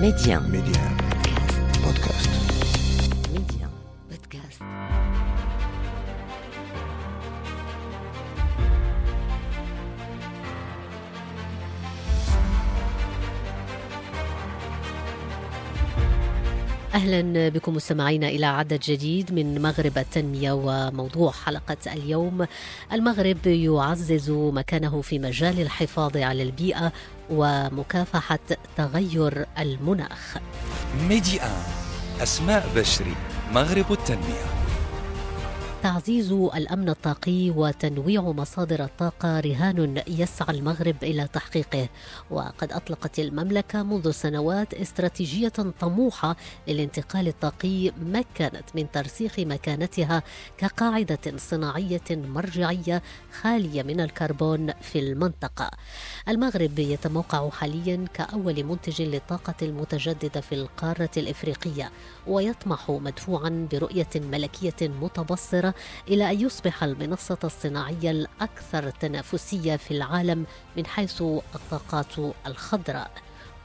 ميديان ميديان بودكاست ميديان بودكاست أهلا بكم مستمعينا إلى عدد جديد من مغرب التنمية وموضوع حلقة اليوم. المغرب يعزز مكانه في مجال الحفاظ على البيئة ومكافحة تغير المناخ. ميدي آن أسماء بشري مغرب التنمية تعزيز الأمن الطاقي وتنويع مصادر الطاقة رهان يسعى المغرب إلى تحقيقه وقد أطلقت المملكة منذ سنوات استراتيجية طموحة للانتقال الطاقي مكنت من ترسيخ مكانتها كقاعدة صناعية مرجعية خالية من الكربون في المنطقة. المغرب يتموقع حاليا كأول منتج للطاقة المتجددة في القارة الإفريقية ويطمح مدفوعا برؤية ملكية متبصرة إلى أن يصبح المنصة الصناعية الأكثر تنافسية في العالم من حيث الطاقات الخضراء.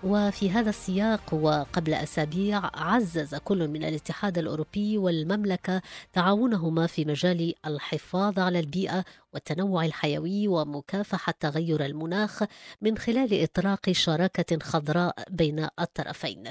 وفي هذا السياق وقبل أسابيع عزز كل من الاتحاد الأوروبي والمملكة تعاونهما في مجال الحفاظ على البيئة والتنوع الحيوي ومكافحة تغير المناخ من خلال اطلاق شراكة خضراء بين الطرفين.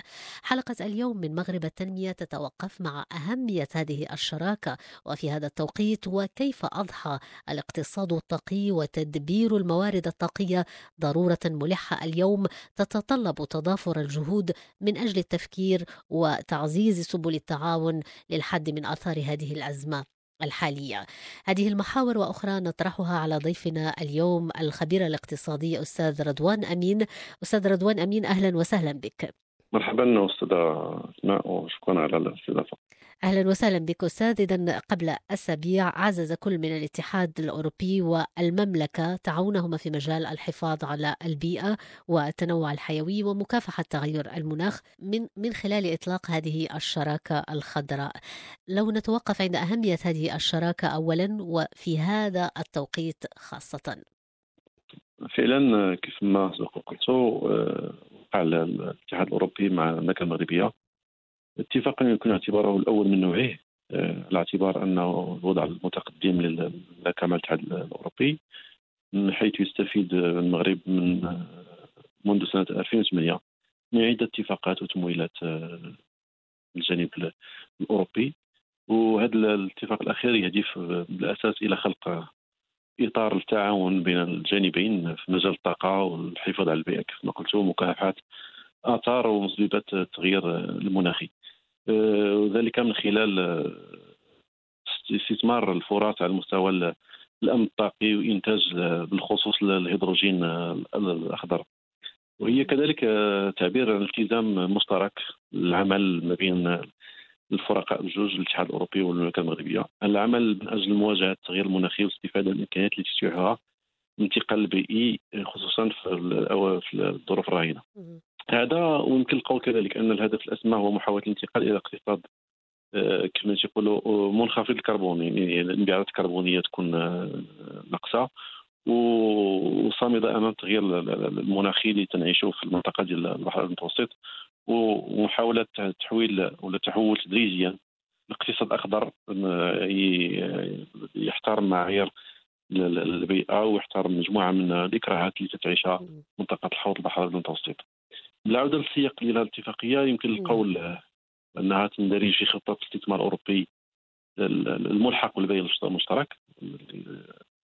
حلقة اليوم من مغرب التنمية تتوقف مع أهمية هذه الشراكة وفي هذا التوقيت وكيف أضحى الاقتصاد الطاقي وتدبير الموارد الطاقية ضرورة ملحة اليوم تتطلب تضافر الجهود من أجل التفكير وتعزيز سبل التعاون للحد من آثار هذه الأزمة الحالية. هذه المحاور وأخرى نطرحها على ضيفنا اليوم الخبير الاقتصادي أستاذ رضوان أمين. أستاذ رضوان أمين أهلا وسهلا بك. مرحبا أستاذة أسماء وشكرا على الاستضافة أهلا وسهلا بك أستاذ اذا قبل أسابيع عزز كل من الاتحاد الأوروبي والمملكة تعاونهما في مجال الحفاظ على البيئة والتنوع الحيوي ومكافحة تغير المناخ من من خلال إطلاق هذه الشراكة الخضراء. لو نتوقف عند أهمية هذه الشراكة اولا وفي هذا التوقيت خاصة. فعلا كيف ما سبق قلت وقع الاتحاد الأوروبي مع المملكه المغربية. اتفاقا يمكن اعتباره الأول من نوعه. آه، على اعتبار انه الوضع المتقدم للمملكه مع الاتحاد الأوروبي من حيث يستفيد المغرب من آه، منذ سنة 2008 من عدة اتفاقات وتمويلات آه، الجانب الأوروبي. وهذا الاتفاق الأخير يهدف بالأساس إلى خلق إطار التعاون بين الجانبين في مجال الطاقة والحفاظ على البيئة كيف ما قلت ومكافحه آثار ومسببات التغيير المناخي. وذلك من خلال استثمار الفرص على مستوى الأمن الطاقي وإنتاج بالخصوص الهيدروجين الأخضر. وهي كذلك تعبير عن التزام مشترك العمل ما بين الفرقاء الجوج الاتحاد الأوروبي والمملكة المغربية. العمل من أجل مواجهة التغيير المناخي والاستفاده من الامكانيات التي تتيحها الانتقال البيئي خصوصا في الظروف الراهنة. هذا ويمكن القول كذلك أن الهدف الأسمى هو محاولة الانتقال إلى اقتصاد آه، كما تيقولوا آه، منخفض الكربون يعني الانبعاثات الكربونية تكون آه، ناقصة. وصامدة أمام التغيير المناخي اللي تنعيشه في المنطقة ديال البحر المتوسط. ومحاولة تحويل ولا تحول تدريجيا الاقتصاد الاخضر يحترم معايير البيئة ويحترم مجموعة من الإكراهات اللي تتعيشها منطقة الحوض البحر المتوسط. بالعوده للسياق ديال الاتفاقية يمكن القول أنها تندرج في خطة الاستثمار الأوروبي الملحق بالبيع المشترك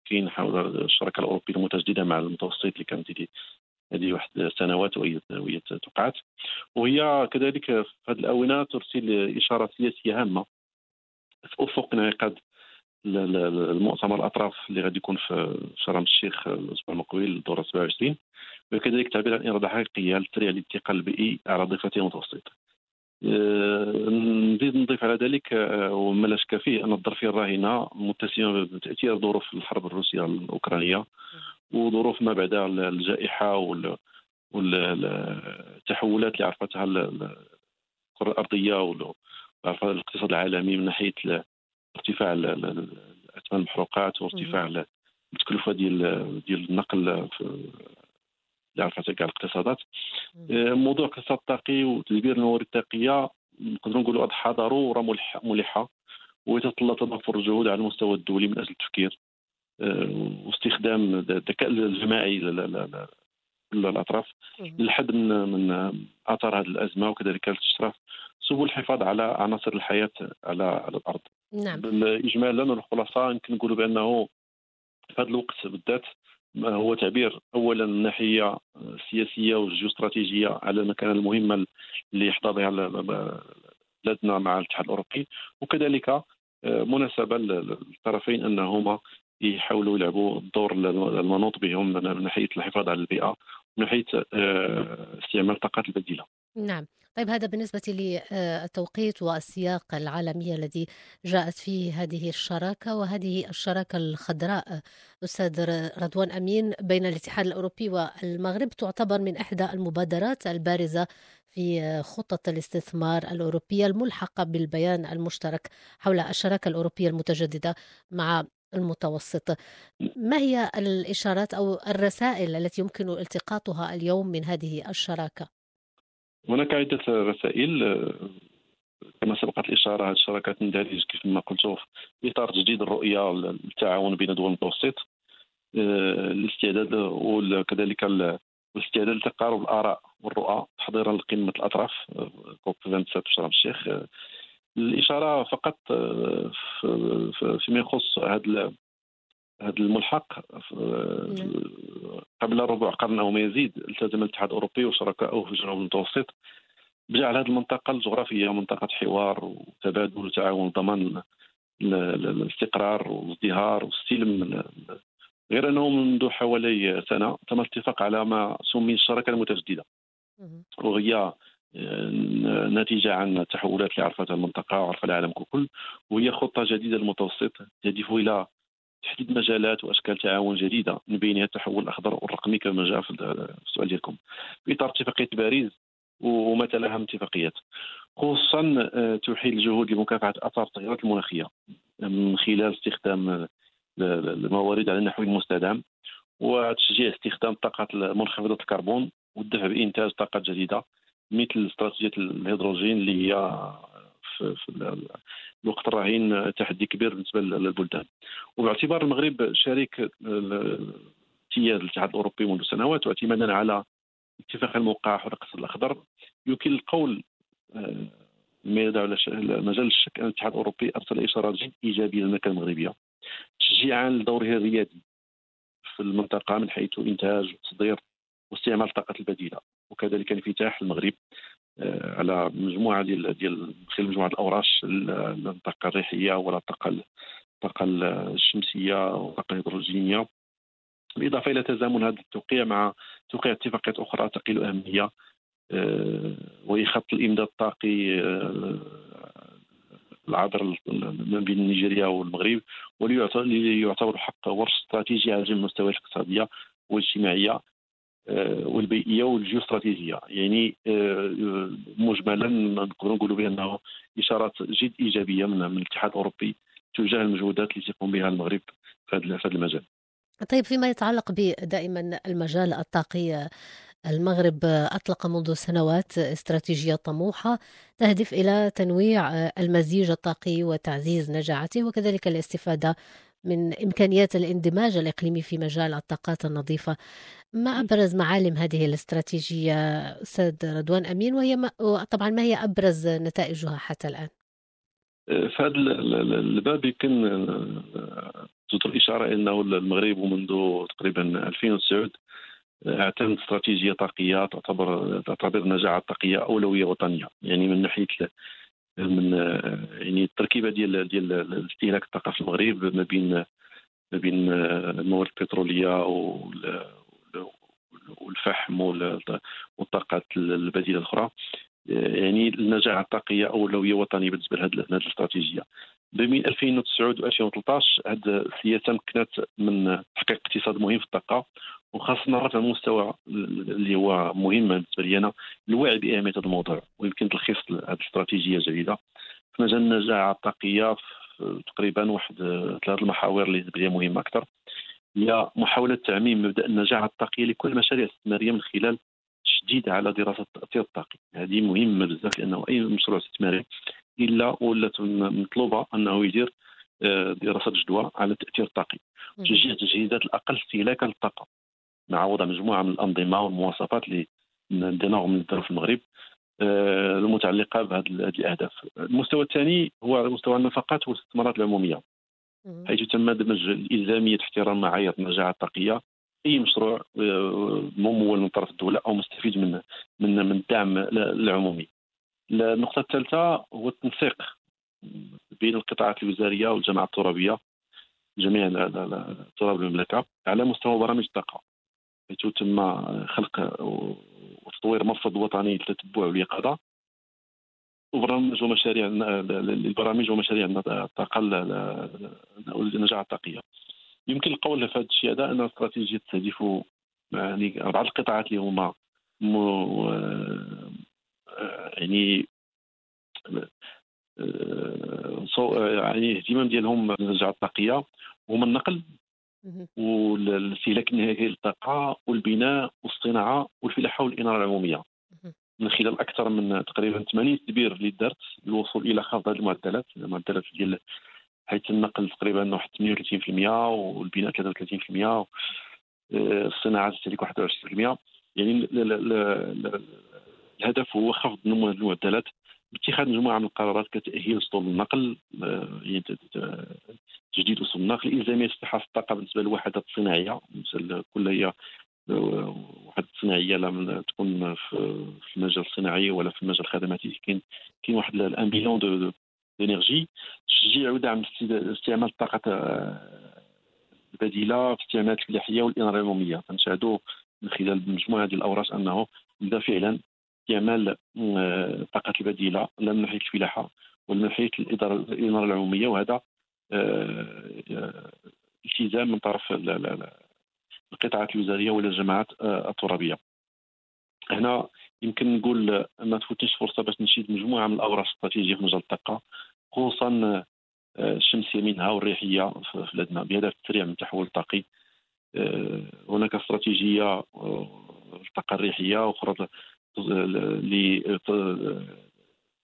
كاين حول الشراكة الأوروبية المتجددة مع المتوسط اللي كانت هذه واحد سنوات وهي وهي توقعت وهي كذلك في هذه الآونة ترسل إشارة سياسية هامة في أفق انعقاد المؤتمر الأطراف اللي غادي يكون في شرم الشيخ الأسبوع المقبل الدوره 27 وكذلك تعبير عن إرادة حقيقية للتسريع الانتقال البيئي على ضفته المتوسطه. أه، نزيد نضيف على ذلك أه، وما لا شك فيه أن الظرفية الراهنة متسمه بتاثير ظروف الحرب الروسية الأوكرانية. وظروف ما بعد الجائحة والتحولات اللي عرفتها الكرة الأرضية والاقتصاد العالمي من ناحية ارتفاع اثمان المحروقات وارتفاع التكلفة ديال ديال النقل اللي عرفتها كاع الاقتصادات. موضوع الاقتصاد الطاقي وتدبير الموارد الطاقيه نقدروا نقولوا أضحى ضرورة ملحة ويتطلب تضافر الجهود على المستوى الدولي من أجل التفكير. واستخدام الذكاء الجماعي كل الاطراف للحد من من آثار هذه الأزمة وكذلك الاستشراف سبل الحفاظ على عناصر الحياة على على الأرض. نعم. اجمالا والخلاصه يمكن نقولوا بأنه في هذا الوقت بالذات هو تعبير اولا من الناحيه السياسيه والجيوستراتيجيه على المكانة المهمة اللي يحظى بها بلادنا مع الاتحاد الأوروبي وكذلك مناسبة للطرفين أنهما يحاولوا يلعبوا الدور المنوط بهم من ناحية الحفاظ على البيئة ومن ناحية آه، استعمال الطاقات البديلة. نعم. طيب هذا بالنسبة للتوقيت والسياق العالمي الذي جاءت فيه هذه الشراكة وهذه الشراكة الخضراء أستاذ رضوان أمين بين الاتحاد الأوروبي والمغرب تعتبر من إحدى المبادرات البارزة في خطة الاستثمار الأوروبية الملحقة بالبيان المشترك حول الشراكة الأوروبية المتجددة مع المتوسط ما هي الإشارات أو الرسائل التي يمكن التقاطها اليوم من هذه الشراكة؟ هناك عدة رسائل كما سبقت الإشارة هذه الشراكات تندرج كيف ما قلت في إطار تجديد الرؤية التعاون بين دول المتوسط الاستعداد وكذلك الاستعداد لتقارب الآراء والرؤى تحضيرا لقمة الأطراف كوب 27 في شرم الشيخ الإشارة فقط فيما يخص هذا هذا الملحق نعم. قبل ربع قرن أو ما يزيد التزم الاتحاد الأوروبي وشركائه في الجنوب المتوسط بجعل هذه المنطقة الجغرافية منطقة حوار وتبادل وتعاون وضمان الاستقرار والازدهار والسلم غير أنه منذ حوالي سنة تم الاتفاق على ما سمي الشراكة المتجددة وهي آه، نتيجة عن التحولات اللي عرفتها المنطقة وعرفها العالم ككل وهي خطة جديدة للمتوسط تهدف إلى تحديد مجالات وأشكال تعاون جديدة من بينها التحول الأخضر والرقمي كما جاء في السؤال ديالكم. في إطار اتفاقية باريس وما تلاها من اتفاقيات. خصوصا آه، تحيل الجهود لمكافحة آثار التغيرات المناخية من خلال استخدام الموارد على النحو المستدام وتشجيع استخدام الطاقات منخفضة الكربون والدفع بانتاج طاقات جديدة. مثل استراتيجية الهيدروجين اللي هي في, في الوقت الراهن تحدي كبير بالنسبة للبلدان. وباعتبار المغرب شريك امتياز الاتحاد الأوروبي منذ سنوات واعتمادا على اتفاق الموقع حول الاقتصاد الأخضر يمكن القول آه، ما يدعو مجال الشك أن الاتحاد الأوروبي أرسل اشارات جد ايجابيه للمملكة المغربية. تشجيعا لدوره الريادي في المنطقة من حيث إنتاج وتصدير واستعمال الطاقات البديلة. وكذلك انفتاح المغرب آه، على مجموعة ديال ديال خلال مجموعة الأوراش الطاقة الريحية ولا الطاقة الطاقة الشمسية والطاقة الهيدروجينية. بالإضافة إلى تزامن هذا التوقيع مع توقيع اتفاقيات أخرى تقل أهمية آه، وهي خط الإمداد الطاقي آه، العابر ما بين نيجيريا والمغرب واللي يعتبر حق ورش استراتيجي على جميع المستويات الاقتصاديه والاجتماعيه والبيئية والجيوستراتيجية يعني آه، مجملا نقدروا نقولوا بأنه إشارات جد إيجابية من الاتحاد الأوروبي تجاه المجهودات التي يقوم بها المغرب في هذا المجال. طيب فيما يتعلق بدائما المجال الطاقي المغرب أطلق منذ سنوات استراتيجية طموحة تهدف إلى تنويع المزيج الطاقي وتعزيز نجاعته وكذلك الاستفادة من إمكانيات الاندماج الإقليمي في مجال الطاقات النظيفة ما أبرز معالم هذه الاستراتيجية أستاذ رضوان أمين؟ وهي ما طبعا ما هي أبرز نتائجها حتى الآن؟ في هذا الباب يمكن تطرق إشارة أنه المغرب منذ تقريبا 2009 اعتمد استراتيجيه طاقية تعتبر تعتبر النجاعه الطاقيه أولوية وطنية. يعني من ناحية من يعني التركيبة ديال ديال استهلاك الطاقة في المغرب ما بين ما بين الموارد البترولية والفحم والطاقات البديلة الأخرى. يعني النجاعه الطاقيه أولوية وطنية بالنسبة لهذه الاستراتيجية. بين 2009 و 2013 هذه السياسة مكنت من تحقيق اقتصاد مهم في الطاقة وخاصة رفع المستوى اللي هو مهم بالنسبة لي أنا الوعي بأهمية هذا الموضوع ويمكن تلخيص هذه الاستراتيجية جديدة. في مجال النجاعة الطاقية تقريبا واحد ثلاث المحاور اللي بالنسبة لي مهمة أكثر. هي محاولة تعميم مبدأ النجاعه الطاقيه لكل المشاريع الاستثماريه من خلال تشديد على دراسة التاثير الطاقي هذه مهمه بزاف لأنه أي مشروع استثماري إلا ولات مطلوبة أنه يدير آه، دراسة جدوى على التاثير الطاقي تشجيع التجهيزات الأقل استهلاكا للطاقة. مع وضع مجموعة من الأنظمة والمواصفات اللي عندنا من في المغرب آه، المتعلقة بهذه الأهداف. المستوى الثاني هو مستوى النفقات والاستثمارات العمومية. حيث تم دمج الالزاميه احترام معايير النجاعه الطاقيه أي مشروع ممول من طرف الدولة أو مستفيد من من من الدعم العمومي. النقطة الثالثة هو التنسيق بين القطاعات الوزارية والجماعات الترابية جميع تراب المملكة على مستوى برامج الطاقة. حيث تم خلق وتطوير مرصد وطني للتتبع واليقظه وبرامج ومشاريع البرامج ومشاريع الطاقة النجاعة الطاقية. يمكن القول في هذا الشيء هذا أن الاستراتيجية تستهدف يعني بعض القطاعات اللي هما يعني يعني الاهتمام ديالهم بالنجاعة الطاقية هما النقل والاستهلاك النهائي للطاقة والبناء والصناعة والفلاحة والإنارة العمومية. من خلال أكثر من تقريبا 80 تدبير اللي دارت للوصول إلى خفض هذه المعدلات المعدلات ديال حيث النقل تقريبا واحد 38% والبناء 33% الصناعة تستهلك 21% يعني الهدف هو خفض نمو المعدلات. باتخاذ مجموعة من القرارات كتأهيل اسطول النقل يعني تجديد اسطول النقل إلزامية افتحاص الطاقة بالنسبة للوحدات الصناعيه كل وحدة صناعيه لا تكون في المجال الصناعي ولا في المجال الخدماتي. كاين كاين واحد الان bilan de d'énergie تشجيع ودعم استعمال الطاقه البديلة في استعمالات الفلاحيه والاناره العموميه كنشاهدوا من خلال مجموعة ديال الأوراق أنه بدا فعلا استعمال الطاقات البديلة لا من ناحيه الفلاحة ولا من ناحيه الاداره العمومية. وهذا آه، التزام من طرف القطاعات الوزارية ولا الجماعات آه، الترابية. هنا يمكن نقول ما تفوتنيش فرصة باش نشيد مجموعة من الأوراق الاستراتيجيه في مجال الطاقة خصوصا آه، الشمسيه منها والريحية في بلادنا بهدف التسريع من التحول الطاقي هناك استراتيجية الطاقة الريحية وأخرى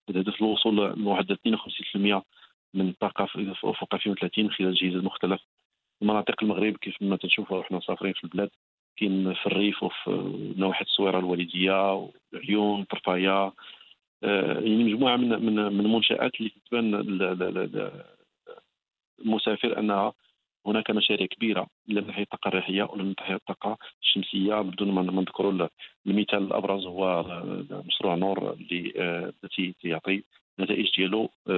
بهدف الوصول لمعدل 52% من الطاقة افق 2030 خلال جهاز مختلف مناطق المغرب كيف ما تنشوفوا إحنا مسافرين في البلاد كاين في الريف وفي نواحي الصويرة الوالدية وعيون طرفاية. آه، يعني مجموعة من من من المنشآت اللي تبان المسافر انها هناك مشاريع كبيرة لا من ناحيه الطاقة الريحيه ولا من ناحيه الطاقة الشمسية بدون ما نذكروا المثال الأبرز هو مشروع نور اللي آه، التي يعطي النتائج ديالو آه،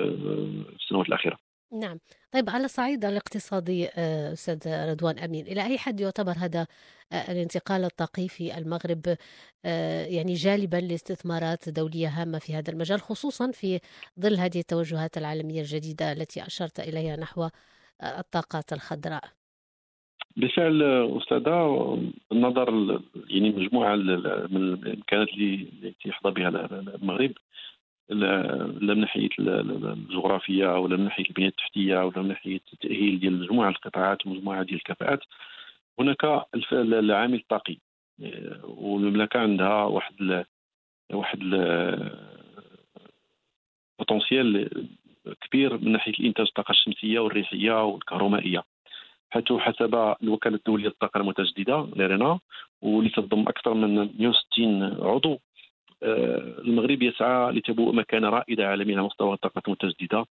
في السنوات الأخيرة. نعم. طيب على الصعيد الاقتصادي آه، أستاذ رضوان أمين إلى أي حد يعتبر هذا الانتقال الطاقي في المغرب يعني جالبا لاستثمارات دولية هامة في هذا المجال خصوصا في ظل هذه التوجهات العالمية الجديدة التي أشرت إليها نحو الطاقات الخضراء؟ بالفعل أستاذة النظر يعني مجموعة من الإمكانات اللي يحظى بها المغرب لا من ناحية الجغرافية ولا من ناحية البنية التحتية ولا من ناحية التأهيل ديال مجموعة القطاعات ومجموعة ديال الكفاءات هناك العامل الطاقي والمملكة عندها واحد واحد بوتونسيال كبير من ناحية الإنتاج الطاقة الشمسية والريحية والكهرومائية. حيث حسب الوكالة الدولية للطاقة المتجددة ليرينا واللي تضم أكثر من 160 عضو آه، المغرب يسعى لتبوء مكانه رائده عالميا على مستوى الطاقة المتجددة.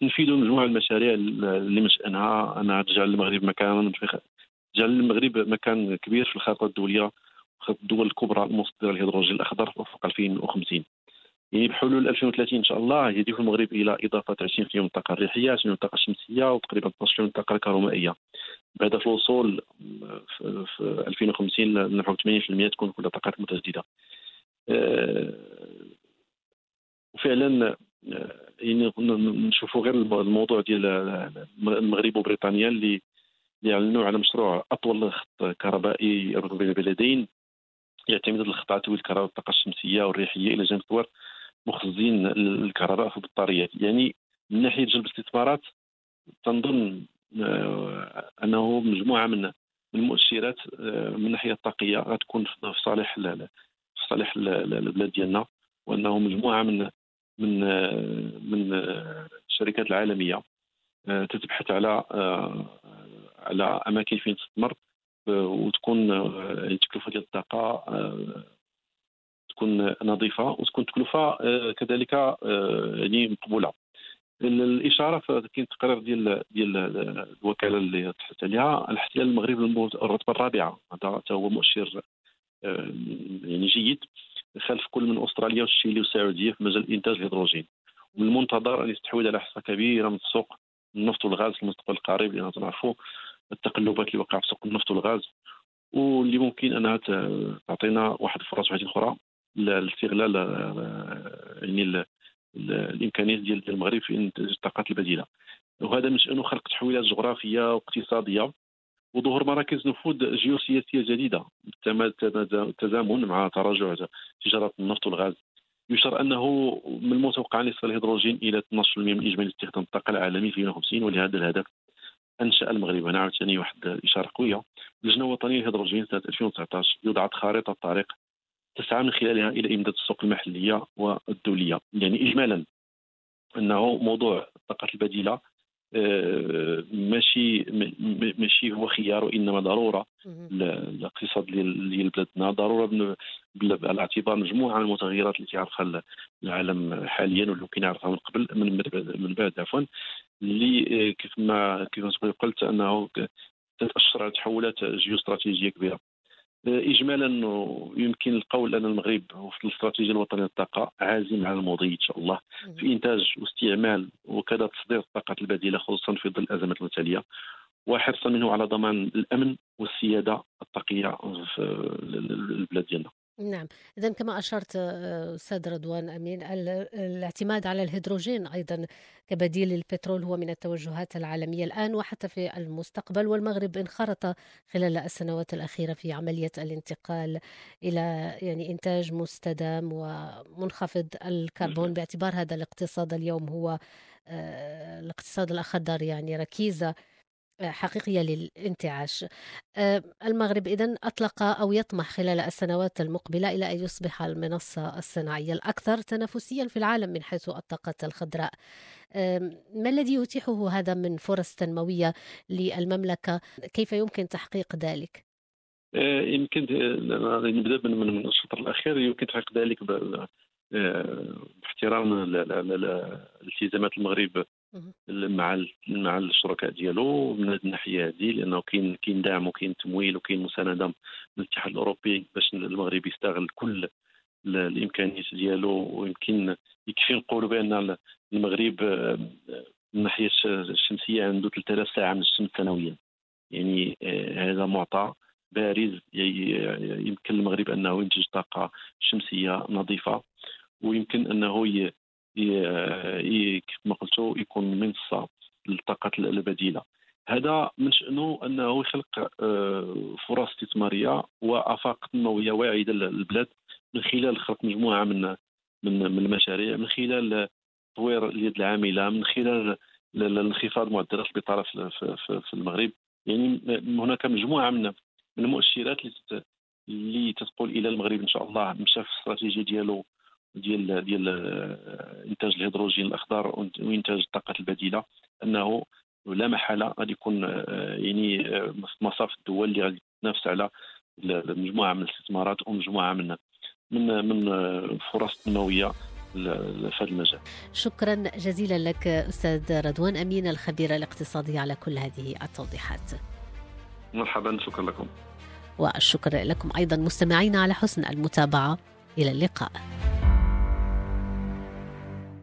تنفيذ مجموعة المشاريع اللي من شانها أنها تجعل المغرب مكانا تجعل المغرب مكان كبير في الخارطه الدولية خط الدول الكبرى المصدرة للهيدروجين الأخضر في افق 2050 يعني بحلول 2030 إن شاء الله يهدف المغرب إلى إضافة 20% من الطاقه الريحيه 20% من الطاقه الشمسيه وتقريبا 12% من الطاقه الكهرومائيه بهدف الوصول في 2050 لنحو 80% تكون كلها طاقات متجدده آه، وفعلا آه، يعني نشوفوا غير الموضوع ديال المغرب وبريطانيا اللي يعلنوا على مشروع أطول خط كهربائي يربط بين البلدين. يعتمد على الخط على الكهرباء الطاقة الشمسية والريحية إلى جانب طوار مخزين الكهرباء في البطاريات يعني من ناحية جلب الاستثمارات تنظن أنه مجموعة من المؤشرات من الناحية الطاقية غتكون في صالح صالح البلاد ديالنا وأنه مجموعة من من من الشركات العالمية تتبحث على على أماكن فين تستثمر وتكون التكلفه ديال الطاقة تكون نظيفة وتكون تكلفة كذلك يعني مقبولة. الإشارة كاين تقرير ديال ديال الوكالة اللي تحت عليها الاحتلال المغربي الرتبة الرابعة هذا هو مؤشر يعني جيد خلف كل من أستراليا والشيلي والسعودية في مجال إنتاج الهيدروجين. والمنتظر أن يستحوذ على حصة كبيرة من السوق النفط والغاز في المستقبل القريب لأن تعرفوا التقلبات اللي وقع في سوق النفط والغاز. واللي ممكن أنها تعطينا واحد الفرص واحدة أخرى لاستغلال يعني الإمكانيات ديال المغرب في إنتاج الطاقات البديلة. وهذا من شانه خلق تحويلات جغرافية واقتصادية. وظهور مراكز نفوذ جيوسياسية جديدة بالتزامن مع تراجع تجارة النفط والغاز. يشار أنه من المتوقع أن يصل الهيدروجين إلى 12% من إجمالي استخدام الطاقة العالمي في 2050 ولهذا الهدف أنشأ المغرب. هنا عاوتاني واحد الاشاره قوية. اللجنة الوطنية للهيدروجين سنة 2019 وضعت خارطه طريق تسعى من خلالها إلى إمداد السوق المحلية والدولية. يعني اجمالا أنه موضوع الطاقات البديلة ماشي ماشي هو خيار وإنما ضرورة. الاقتصاد ديال بلادنا ضرورة على اعتبار مجموعة من المتغيرات اللي تعرفها العالم حاليا واللي كاين يعرفها من قبل من من بعد عفوا. اللي آه، كيف ما كيف ما قلت أنه تتاشر على تحولات جيوستراتيجية كبيرة. اجمالا يمكن القول أن المغرب في الاستراتيجية الوطنية للطاقة عازم على المضي إن شاء الله في إنتاج واستعمال وكذا تصدير الطاقات البديلة خصوصا في ظل الأزمات المتاليه وحرصا منه على ضمان الأمن والسيادة الطاقية في البلاد ديالنا. نعم. إذا كما أشرت آه، أستاذ رضوان أمين الاعتماد على الهيدروجين أيضا كبديل للبترول هو من التوجهات العالمية الآن وحتى في المستقبل والمغرب انخرط خلال السنوات الأخيرة في عملية الانتقال إلى يعني إنتاج مستدام ومنخفض الكربون. باعتبار هذا الاقتصاد اليوم هو آه، الاقتصاد الأخضر يعني ركيزة حقيقية للانتعاش. آه، المغرب إذا أطلق أو يطمح خلال السنوات المقبلة إلى أن يصبح المنصة الصناعية الأكثر تنافسيا في العالم من حيث الطاقات الخضراء. ما الذي يتيحه هذا من فرص تنموية للمملكة؟ كيف يمكن تحقيق ذلك؟ آه، يمكن آه، نبدأ من الشطر الأخير. يمكن تحقيق ذلك باحترام التزامات المغرب مع مع الشركاء ديالو من هذه الناحية هذه لأنه كاين كاين دعم وكاين تمويل وكاين مساندة من الاتحاد الأوروبي باش المغرب يستغل كل الإمكانيات ديالو ويمكن يكفي نقولوا بأن المغرب آه، من الناحية الشمسية عنده 3000 ساعة من الشمس سنويا. يعني آه، هذا معطى بارز يمكن المغرب أنه ينتج طاقة شمسية نظيفة ويمكن أنه كيف ما قلت يكون منصه للطاقات البديله هذا من شأنه أنه يخلق آه، فرص استثمارية وآفاق تنمويه واعدة للبلاد من خلال خلق مجموعة من من المشاريع من خلال تطوير اليد العاملة من خلال انخفاض معدلات البطالة في المغرب. يعني هناك مجموعة من المؤشرات اللي تتقول إلى المغرب إن شاء الله مشى في الاستراتيجيه ديالو ديال ديال آه، إنتاج الهيدروجين الأخضر وإنتاج الطاقات البديلة أنه لا محالة غادي يكون آه، يعني آه، مصاف الدول اللي غادي تنافس على مجموعة من الاستثمارات ومجموعه من من من فرص تنمويه في هذا المجال. شكرا جزيلا لك أستاذ رضوان أمين الخبير الاقتصادي على كل هذه التوضيحات. مرحبا شكرا لكم. والشكر لكم أيضا مستمعينا على حسن المتابعة إلى اللقاء.